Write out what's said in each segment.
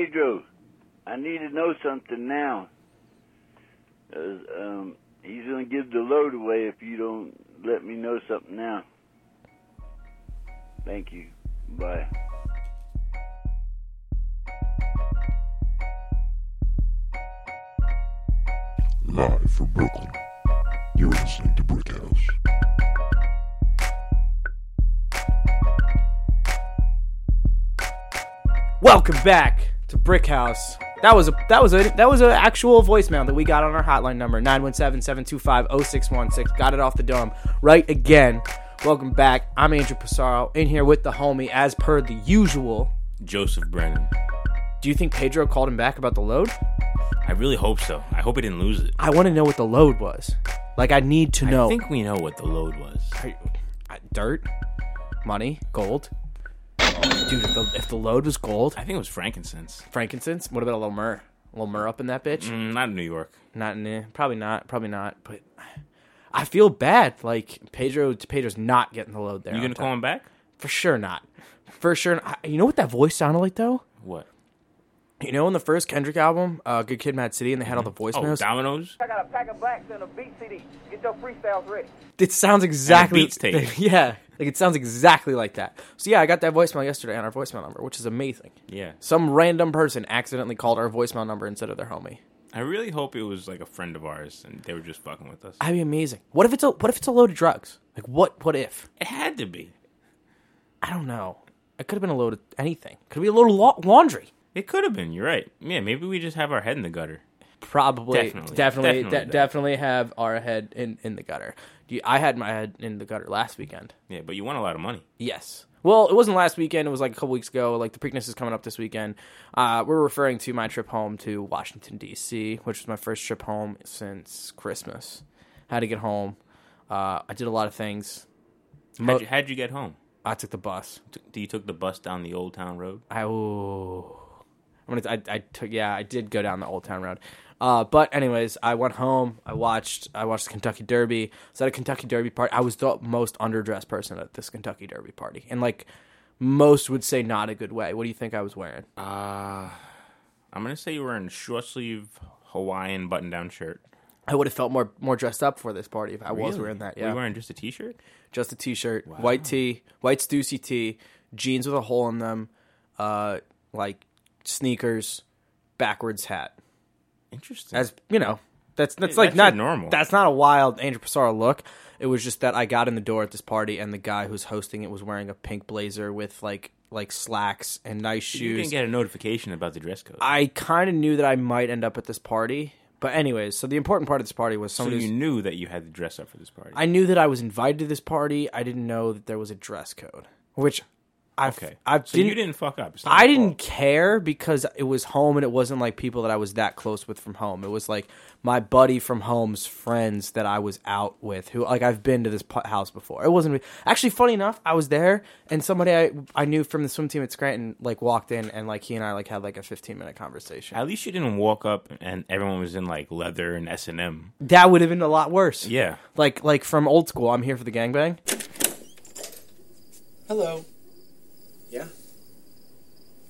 Pedro, I need to know something now. 'Cause, um, he's gonna give the load away if you don't let me know something now. Thank you. Bye. Live from Brooklyn, you're listening to Brick House. Welcome back to Brick House. That was a that was a that was an actual voicemail that we got on our hotline number 917-725-0616. Got it off the dome right again. Welcome back. I'm Andrew Pissarro in here with the homie as per the usual. Joseph Brennan. Do you think Pedro called him back about the load? I really hope so. I hope he didn't lose it. I want to know what the load was. Like I need to know. I think we know what the load was. Are you- uh, dirt, money, gold. Dude, if the, if the load was gold, I think it was frankincense. frankincense. What about a little myrrh? A little myrrh up in that bitch? Mm, not in New York. Not in there. Probably not. Probably not. But I feel bad. Like Pedro, Pedro's not getting the load there. You on gonna time. call him back? For sure not. For sure. Not. You know what that voice sounded like though? What? You know, in the first Kendrick album, uh, "Good Kid, Mad City," and they had all the voicemails. Oh, voicemails. Domino's. I got a pack of blacks and a beat CD. Get your freestyles ready. it sounds exactly. Beats tape. yeah, like it sounds exactly like that. So yeah, I got that voicemail yesterday on our voicemail number, which is amazing. Yeah. Some random person accidentally called our voicemail number instead of their homie. I really hope it was like a friend of ours and they were just fucking with us. That'd be amazing. What if it's a What if it's a load of drugs? Like what? What if? It had to be. I don't know. It could have been a load of anything. Could be a load of la- laundry. It could have been. You're right. Yeah, maybe we just have our head in the gutter. Probably, Definitely. definitely, Definitely de- definitely have our head in in the gutter. You- I had my head in the gutter last weekend. Yeah, but you won a lot of money. Yes. Well, it wasn't last weekend. It was like a couple weeks ago. Like the Preakness is coming up this weekend. Uh, we're referring to my trip home to Washington D.C., which was my first trip home since Christmas. Had to get home. Uh, I did a lot of things. Mo- How'd you, how'd you get home? I took the bus. T- You took the bus down the Old Town Road. I ooh. Gonna. I, I took. Yeah, I did go down the Old Town Road. Uh, but anyways, I went home. I watched. I watched the Kentucky Derby. I was at a Kentucky Derby party. I was the most underdressed person at this Kentucky Derby party, and like most would say, not a good way. What do you think I was wearing? Uh, I'm gonna say you were in a short sleeve Hawaiian button down shirt. I would have felt more more dressed up for this party if I was wearing that. Were Yeah, you wearing just a t-shirt? just a t-shirt, white tee, white Stussy tee, jeans with a hole in them, uh, like sneakers, backwards hat. Interesting. as you know, that's that's like that's not normal. That's not a wild Andrew Pissarro look. It was just that I got in the door at this party, and the guy who's hosting it was wearing a pink blazer with like like slacks and nice shoes. you didn't get a notification about the dress code. I kind of knew that I might end up at this party, but anyways, so the important part of this party was so somebody. you knew that you had to dress up for this party. I knew that I was invited to this party. I didn't know that there was a dress code, which I've okay. I've so you didn't fuck up. I didn't fault. care because it was home and it wasn't like people that I was that close with from home. It was like my buddy from home's friends that I was out with who like I've been to this house before. It wasn't actually funny enough. I was there and somebody I I knew from the swim team at Scranton like walked in and like he and I like had like a 15 minute conversation. At least you didn't walk up and everyone was in like leather and S and M. That would have been a lot worse. Yeah. Like like from old school. I'm here for the gangbang. Hello.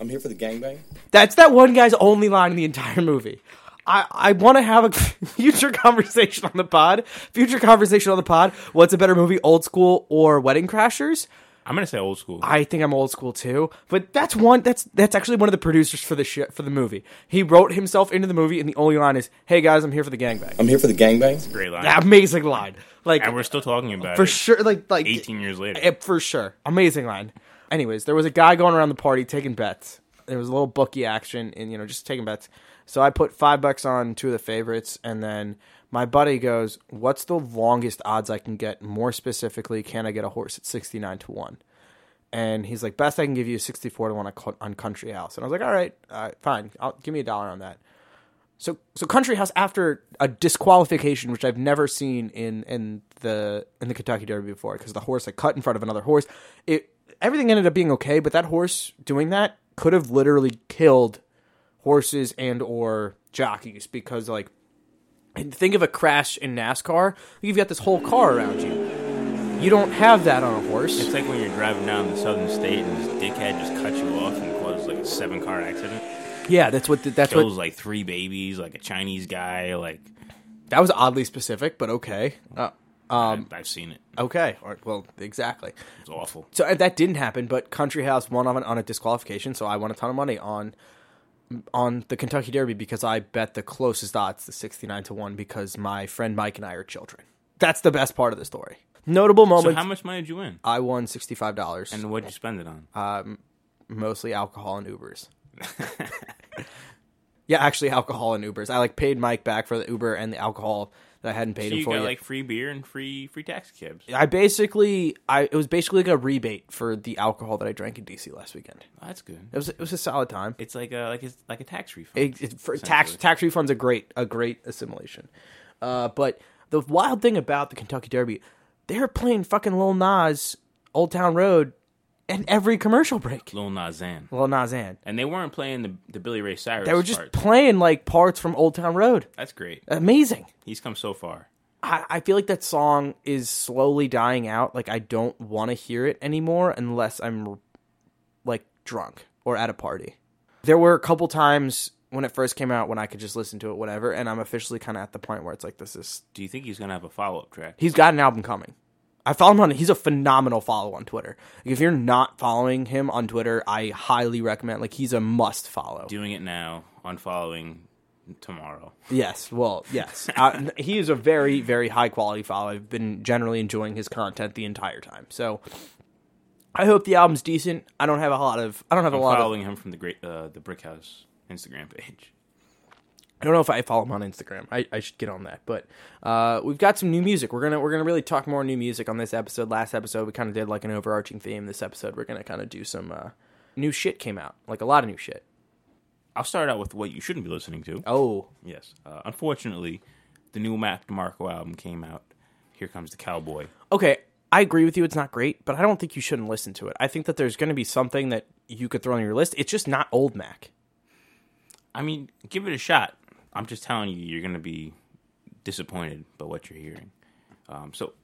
Yeah. I'm here for the gangbang. That's that one guy's only line in the entire movie. I, I want to have a future conversation on the pod. Future conversation on the pod. What's a better movie, Old School or Wedding Crashers? I'm gonna say old school. I think I'm old school too, but that's one. That's that's actually one of the producers for the shit for the movie. He wrote himself into the movie, and the only line is, "Hey guys, I'm here for the gangbang." I'm here for the gangbang. Great line. Amazing line, like and we're still talking about it. for it. sure. Like like 18 years later. Eh, for sure. Amazing line. Anyways, there was a guy going around the party taking bets. There was a little bookie action and you know just taking bets. So I put five bucks on two of the favorites, and then my buddy goes, "What's the longest odds I can get? More specifically, can I get a horse at sixty nine to one?" And he's like, "Best I can give you is sixty four to one on Country House." And I was like, "All right, uh, fine. I'll give me a dollar on that." So so Country House after a disqualification, which I've never seen in in the in the Kentucky Derby before, because the horse like cut in front of another horse. It everything ended up being okay, but that horse doing that could have literally killed horses and or jockeys because like and think of a crash in NASCAR. You've got this whole car around you. You don't have that on a horse. It's like when you're driving down the southern state and this dickhead just cuts you off and causes like a seven car accident. Yeah, that's what the, that's what Kills like three babies, like a Chinese guy. Like that was oddly specific, but okay. Uh, um, I've seen it. okay. Well, exactly. It's awful. So uh, that didn't happen, but Country House won on, on a disqualification, so I won a ton of money on on the Kentucky Derby because I bet the closest odds the 69 to 1 because my friend Mike and I are children. That's the best part of the story. Notable moment. So how much money did you win? I won $65 And what did you spend it on? Uh, mostly alcohol and Ubers. yeah, actually alcohol and Ubers. I like paid Mike back for the Uber and the alcohol that I hadn't paid so him you for got yet. like free beer and free free taxi cabs. I basically I it was basically like a rebate for the alcohol that I drank in DC last weekend. Oh, that's good. It was it was a solid time. It's like a like it's like a tax refund. It, it, for tax tax refunds a great a great assimilation. Uh, but the wild thing about the Kentucky Derby, they're playing fucking Lil Nas Old Town Road in every commercial break. Lil Nas Xan. Lil Nas and And they weren't playing the the Billy Ray Cyrus. they were just part. playing like parts from Old Town Road. That's great. Amazing. He's come so far. I, I feel like that song is slowly dying out. Like I don't want to hear it anymore unless I'm like drunk or at a party. There were a couple times when it first came out when I could just listen to it whatever, and I'm officially kind of at the point where it's like this is Do you think he's gonna have a follow up track? he's got an album coming. I follow him on. He's a phenomenal follow on Twitter. If you're not following him on Twitter, I highly recommend. Like he's a must follow. Doing it now, unfollowing tomorrow. Yes, well, yes. uh, he is a very, very high quality follow. I've been generally enjoying his content the entire time. So I hope the album's decent. I don't have a lot of. I don't have I'm a lot of. following him from the great uh, the Brick House Instagram page. I don't know if I follow him on Instagram. I, I should get on that. But uh, we've got some new music. We're gonna we're gonna really talk more new music on this episode. Last episode we kind of did like an overarching theme. This episode we're gonna kind of do some uh, new shit came out, like a lot of new shit. I'll start out with what you shouldn't be listening to. Oh, Yes. Uh, unfortunately, the new Mac DeMarco album came out. Here comes the cowboy. okay. I agree with you. It's not great, but I don't think you shouldn't listen to it. I think that there's going to be something that you could throw on your list. It's just not old Mac. I mean, give it a shot. I'm just telling you, you're gonna be disappointed by what you're hearing. Um, so,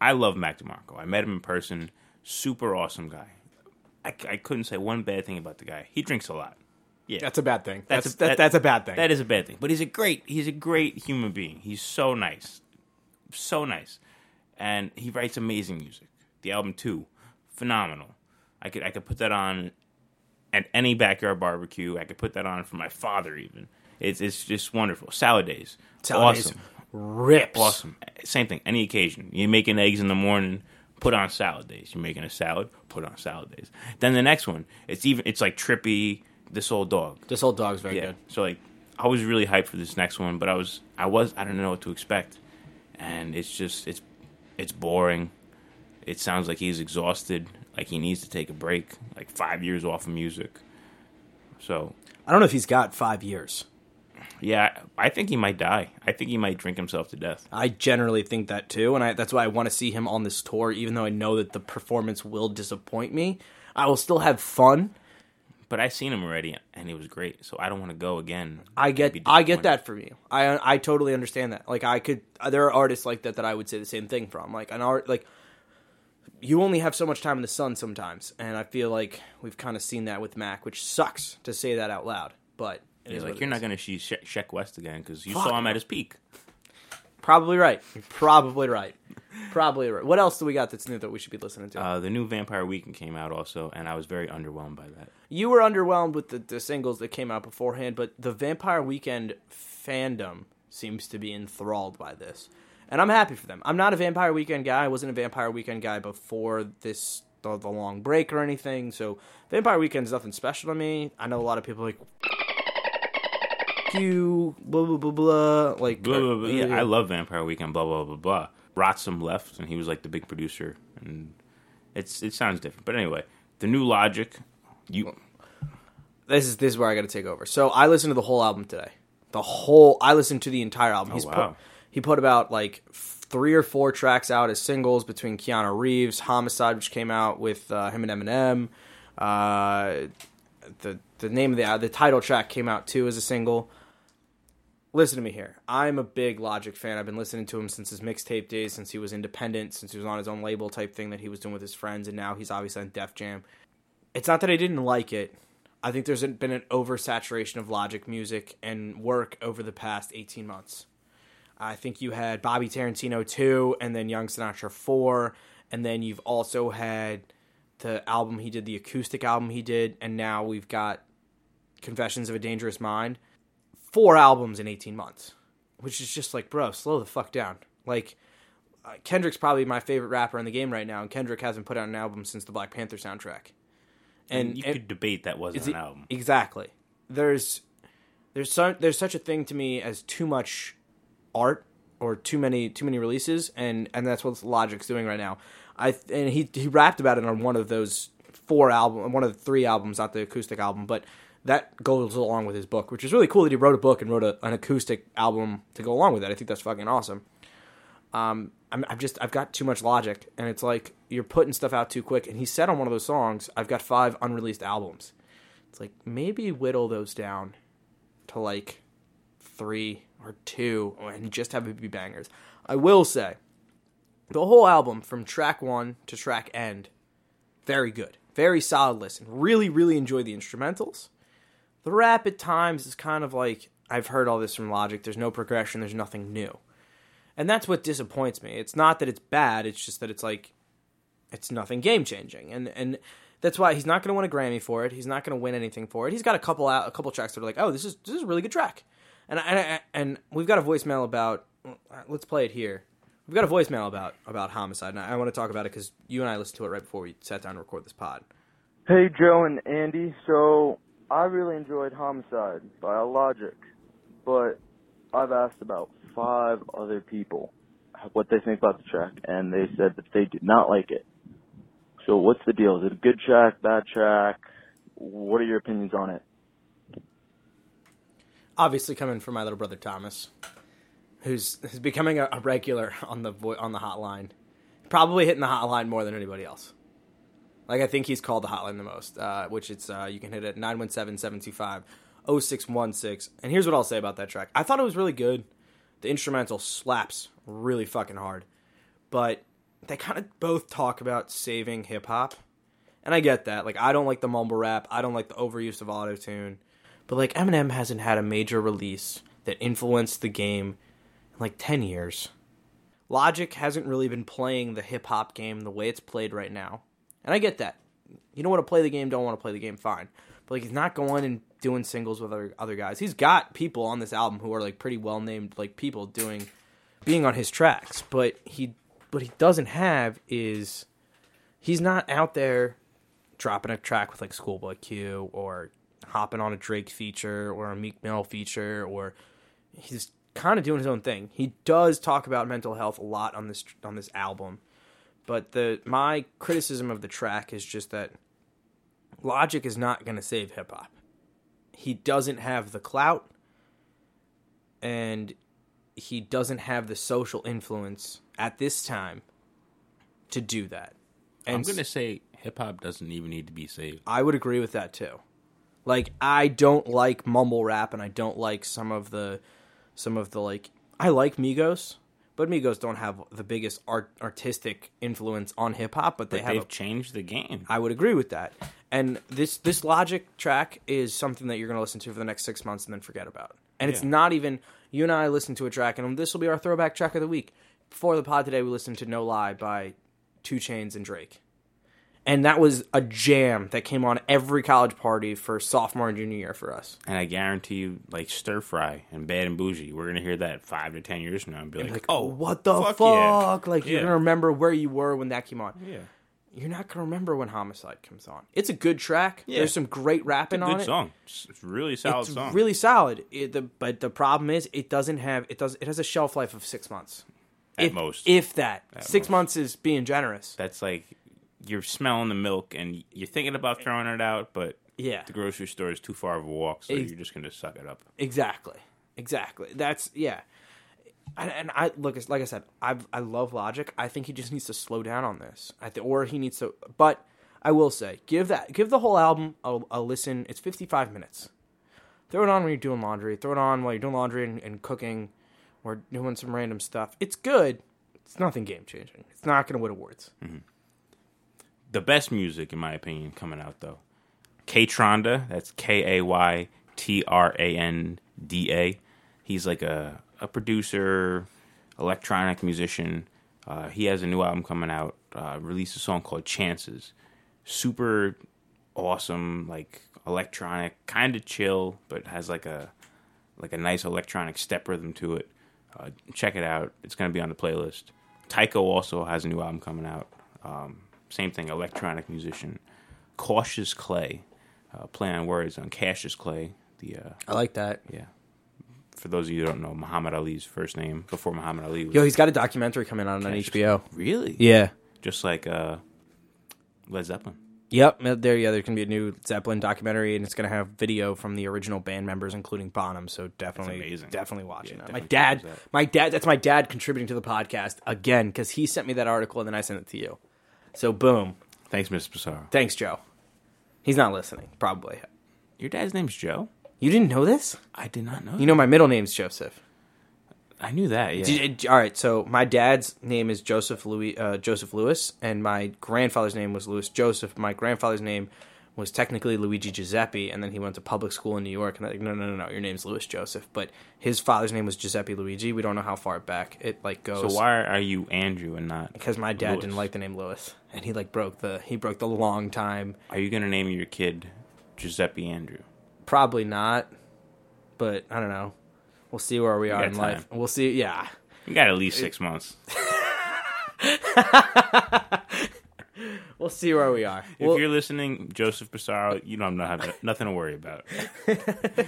I love Mac DeMarco. I met him in person. Super awesome guy. I, I couldn't say one bad thing about the guy. He drinks a lot. Yeah, That's a bad thing. That's That's a- that- that's a bad thing. That is a bad thing. But he's a great he's a great human being. He's so nice. So nice. And he writes amazing music. The album too, phenomenal. I could I could put that on at any backyard barbecue. I could put that on for my father even. It's it's just wonderful. Salad days. Salad days. awesome. rips. Awesome. Same thing. Any occasion. You're making eggs in the morning, put on salad days. You're making a salad, put on salad days. Then the next one, it's even it's like trippy, this old dog. This old dog's very Yeah. good. So like, I was really hyped for this next one, but I was I was I don't know what to expect, and it's just it's it's boring. It sounds like he's exhausted, like he needs to take a break, like five years off of music. So I don't know if he's got five years. Yeah, I think he might die. I think he might drink himself to death. I generally think that too, and I, that's why I want to see him on this tour. Even though I know that the performance will disappoint me, I will still have fun. But I've seen him already, and he was great. So I don't want to go again. I get, I get that from you. I, I totally understand that. Like I could, there are artists like that that I would say the same thing from. Like an art, like you only have so much time in the sun sometimes, and I feel like we've kind of seen that with Mac, which sucks to say that out loud. But Yeah, like you're not gonna see She- Sheck Wes again because you Fuck saw him at his peak. Probably right. You're probably right. Probably right. What else do we got that's new that we should be listening to? Uh, the new Vampire Weekend came out also, and I was very underwhelmed by that. you were underwhelmed with the, the singles that came out beforehand, but the Vampire Weekend fandom seems to be enthralled by this. And I'm happy for them. I'm not a Vampire Weekend guy. I wasn't a Vampire Weekend guy before this the, the long break or anything. So Vampire Weekend's nothing special to me. I know a lot of people are like you blah blah blah blah like Blah, blah, blah. Yeah, I love Vampire Weekend. Blah blah blah blah. Rostam left, and he was like the big producer, and it's it sounds different. But anyway, the new Logic, you this is this is where I got to take over. So I listened to the whole album today. The whole I listened to the entire album. He's Oh, wow. put he put about like three or four tracks out as singles between Keanu Reeves, Homicide, which came out with uh, him and Eminem. Uh, the the name of the the title track came out too as a single. Listen to me here. I'm a big Logic fan. I've been listening to him since his mixtape days, since he was independent, since he was on his own label type thing that he was doing with his friends, and now he's obviously on Def Jam. It's not that I didn't like it. I think there's been an oversaturation of Logic music and work over the past 18 months. I think you had Bobby Tarantino 2 and then Young Sinatra 4 and then you've also had the album he did, the acoustic album he did, and now we've got Confessions of a Dangerous Mind. Four albums in 18 months, which is just like, bro, slow the fuck down. Like, uh, Kendrick's probably my favorite rapper in the game right now, and Kendrick hasn't put out an album since the Black Panther soundtrack. And, you and- could debate that wasn't an album. Exactly. There's there's so, there's such a thing to me as too much art or too many too many releases, and and that's what Logic's doing right now. I and he he rapped about it on one of those four album, one of the three albums, not the acoustic album, but that goes along with his book, which is really cool that he wrote a book and wrote a, an acoustic album to go along with it. I think that's fucking awesome. Um, I'm, I'm just I've got too much logic, and it's like you're putting stuff out too quick. And he said on one of those songs, "I've got five unreleased albums." It's like maybe whittle those down to like three or two, and just have it be bangers. I will say, the whole album from track one to track end, very good, very solid listen. Really, really enjoy the instrumentals. The rap at times is kind of like I've heard all this from Logic. There's no progression. There's nothing new. And that's what disappoints me. It's not that it's bad, it's just that it's like it's nothing game changing. And and that's why he's not going to win a Grammy for it. He's not going to win anything for it. He's got a couple out a couple tracks that are like, "Oh, this is this is a really good track." And and and we've got a voicemail about let's play it here. We've got a voicemail about about homicide, and I, want to talk about it cuz you and I listened to it right before we sat down to record this pod. Hey, Joe and Andy. So, I really enjoyed Homicide by Logic, but I've asked about five other people what they think about the track, and they said that they did not like it. So, what's the deal? Is it a good track, bad track? What are your opinions on it? obviously coming from my little brother Thomas, who's who's becoming a, a regular on the vo- on the hotline, probably hitting the hotline more than anybody else. Like I think he's called the hotline the most, uh, which it's uh, you can hit it 917-725-0616. And here's what I'll say about that track. I thought it was really good. The instrumental slaps really fucking hard, but they kind of both talk about saving hip hop. And I get that. Like I don't like the mumble rap. I don't like the overuse of auto tune. But like Eminem hasn't had a major release that influenced the game in like 10 years. Logic hasn't really been playing the hip hop game the way it's played right now. And I get that. You don't want to play the game, don't want to play the game, fine. But like he's not going and doing singles with other other guys. He's got people on this album who are like pretty well named like people doing being on his tracks, but he what he doesn't have is he's not out there dropping a track with like Schoolboy Q or hopping on a Drake feature or a Meek Mill feature or he's kind of doing his own thing. He does talk about mental health a lot on this on this album. But the my criticism of the track is just that Logic is not going to save hip hop. He doesn't have the clout and he doesn't have the social influence at this time to do that. And I'm gonna say hip hop doesn't even need to be saved. I would agree with that too. Like I don't like mumble rap and I don't like some of the some of the like I like Migos, but Migos don't have the biggest art artistic influence on hip hop, but they But have they've a, changed the game. I would agree with that. And this this Logic track is something that you're going to listen to for the next 6 months and then forget about. And it's not even you and I listen to a track and this will be our throwback track of the week. Before the pod today we listened to No Lie by 2 Chainz and Drake and that was a jam that came on every college party for sophomore and junior year for us. And I guarantee you, like stir fry and bad and bougie, we're gonna hear that five to ten years from now and be like, Like, "Oh, what the fuck? fuck, yeah. Like you're gonna remember where you were when that came on. yeah, You're not gonna remember when Homicide comes on. It's a good track. Yeah. There's some great rapping on good it. song. It's really solid It's song. really solid. It, the, but the problem is, it doesn't have it does it has a shelf life of six months At if, most. if that. At six most. months is being generous. That's like you're smelling the milk and you're thinking about throwing it out, but Yeah, the grocery store is too far of a walk, so Ex- you're just gonna suck it up. Exactly. Exactly. That's yeah. And, and I look, like I said, I I love Logic. I think he just needs to slow down on this. I th- or he needs to. But I will say, give that give the whole album a, a listen. It's fifty five minutes. Throw it on when you're doing laundry. Throw it on while you're doing laundry and, and cooking, or doing some random stuff. It's good. It's nothing game changing. It's not going to win awards. Mm-hmm. The best music, in my opinion, coming out though, Kaytranda. That's K A Y T R A N D A. He's like a a producer, electronic musician. Uh, he has a new album coming out. Uh, released a song called Chances. Super awesome, like electronic, kind of chill, but has like a like a nice electronic step rhythm to it. Uh, check it out. It's going to be on the playlist. Tycho also has a new album coming out. Um, same thing, electronic musician. Cautious Clay, uh, play on words on Cassius Clay. The uh, I like that. yeah. For those of you who don't know, Muhammad Ali's first name before Muhammad Ali was Yo, he's got a documentary coming out on Cassius HBO. Clay. Really? Yeah. Just like uh, Led Zeppelin. Yep, there. Yeah, there's gonna be a new Zeppelin documentary, and it's gonna have video from the original band members, including Bonham. So definitely, definitely watching Yeah, that. My dad, out. my dad. That's my dad contributing to the podcast again because he sent me that article and then I sent it to you. So boom, Thanks, Mr. Pissarro. thanks, Joe. He's not listening, probably. Your dad's name's Joe? You didn't know this? I did not know. You know my middle name's Joseph. I knew that. Yeah. Did- all right, so my dad's name is Joseph Louis uh, Joseph Lewis, and my grandfather's name was Louis Joseph. My grandfather's name was technically Luigi Giuseppe, and then he went to public school in New York. And like, no, no, no, no, your name's Louis Joseph, but his father's name was Giuseppe Luigi. We don't know how far back it like goes. so why are you Andrew and not? Because my dad Louis? didn't like the name Louis, and he like broke the he broke the long time. Are you gonna name your kid Giuseppe Andrew? Probably not, but I don't know. We'll see where we are in life. We'll see. Yeah. You got at least six months. We'll see where we are. If We'll- you're listening, Joseph Pissarro, you don't have nothing to worry about.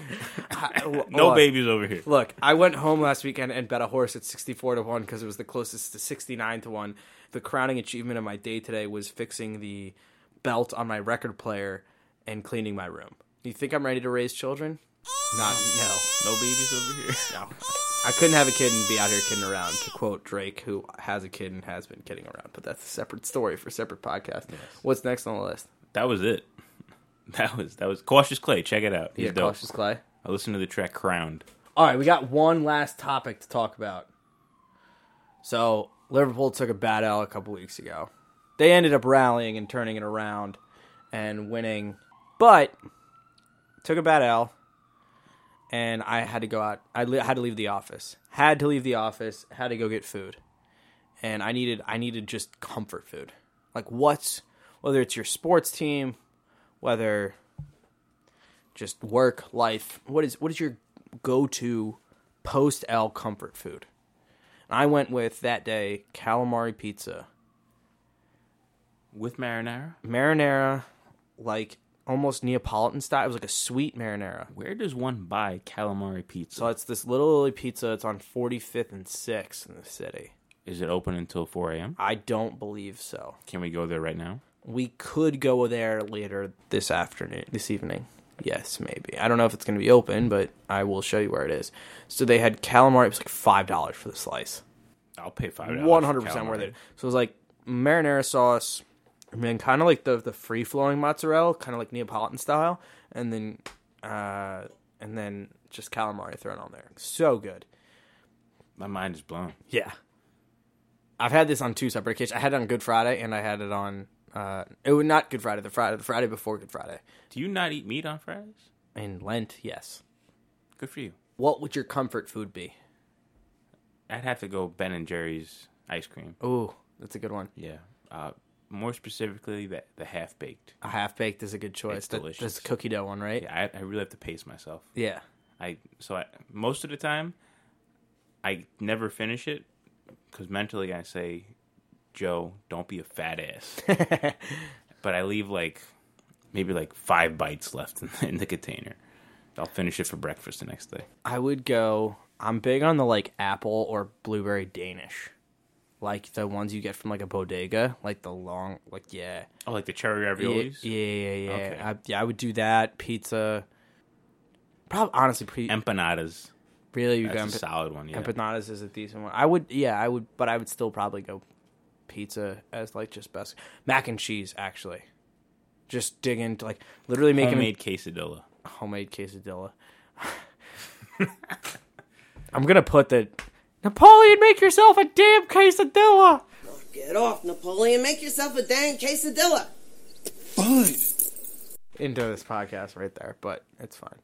No look, babies over here. Look, I went home last weekend and bet a horse at 64 to 1 because it was the closest to 69 to 1. The crowning achievement of my day today was fixing the belt on my record player and cleaning my room. You think I'm ready to raise children? Not, no. No babies over here. No. I couldn't have a kid and be out here kidding around, to quote Drake, who has a kid and has been kidding around. But that's a separate story for a separate podcast. What's next on the list? That was it. That was that was Cautious Clay. Check it out. He's Yeah, dope. Cautious Clay. I listened to the track Crowned. All right, we got one last topic to talk about. So Liverpool took a bad L a couple weeks ago. They ended up rallying and turning it around and winning, but took a bad L. And I had to go out. I li- had to leave the office. Had to leave the office. Had to go get food, and I needed. I needed just comfort food. Like what's whether it's your sports team, whether just work life. What is what is your go to post L comfort food? And I went with that day calamari pizza, With marinara? marinara, like almost Neapolitan style. It was like a sweet marinara. Where does one buy calamari pizza? So it's this little Lily pizza. It's on 45th and 6th in the city. Is it open until 4 a.m.? I don't believe so. Can we go there right now? We could go there later this afternoon, this evening. Yes, maybe. I don't know if it's going to be open, but I will show you where it is. So they had calamari. It was like five dollars for the slice. I'll pay five dollars. One hundred percent worth it. So it was like marinara sauce, then kind of like the the free flowing mozzarella, kind of like Neapolitan style, and then uh, and then just calamari thrown on there. So good. My mind is blown. Yeah. I've had this on two separate occasions. I had it on Good Friday, and I had it on uh, it was not Good Friday, the Friday, the Friday before Good Friday. Do you not eat meat on Fridays? In Lent, yes. Good for you. What would your comfort food be? I'd have to go Ben and Jerry's ice cream. Ooh, that's a good one. Yeah. Uh, more specifically, the the half baked. A half baked is a good choice. It's That- delicious. That's the cookie dough one, right? Yeah, I, I really have to pace myself. Yeah. I so I, most of the time, I never finish it because mentally I say, Joe, don't be a fat ass. but I leave like maybe like five bites left in, in the container. I'll finish it for breakfast the next day. I would go. I'm big on the like apple or blueberry Danish, like the ones you get from like a bodega, like the long, like yeah, Oh, like the cherry yeah, raviolis, yeah, yeah, yeah. Okay. I, yeah, I would do that. Pizza. Probably honestly, pre- empanadas. really, you That's go a solid one. Yeah. empanadas is a decent one. I would, yeah, I would, but I would still probably go pizza as like just best mac and cheese. Actually, just dig into like literally making Homemade quesadilla. homemade quesadilla. I'm gonna put the Napoleon. Make yourself a damn quesadilla. Get off, Napoleon. Make yourself a damn quesadilla. Fine. into this podcast right there, but it's fine.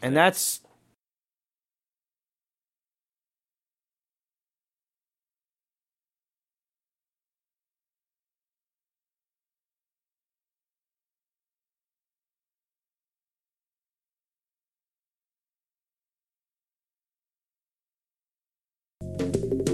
And that's Thank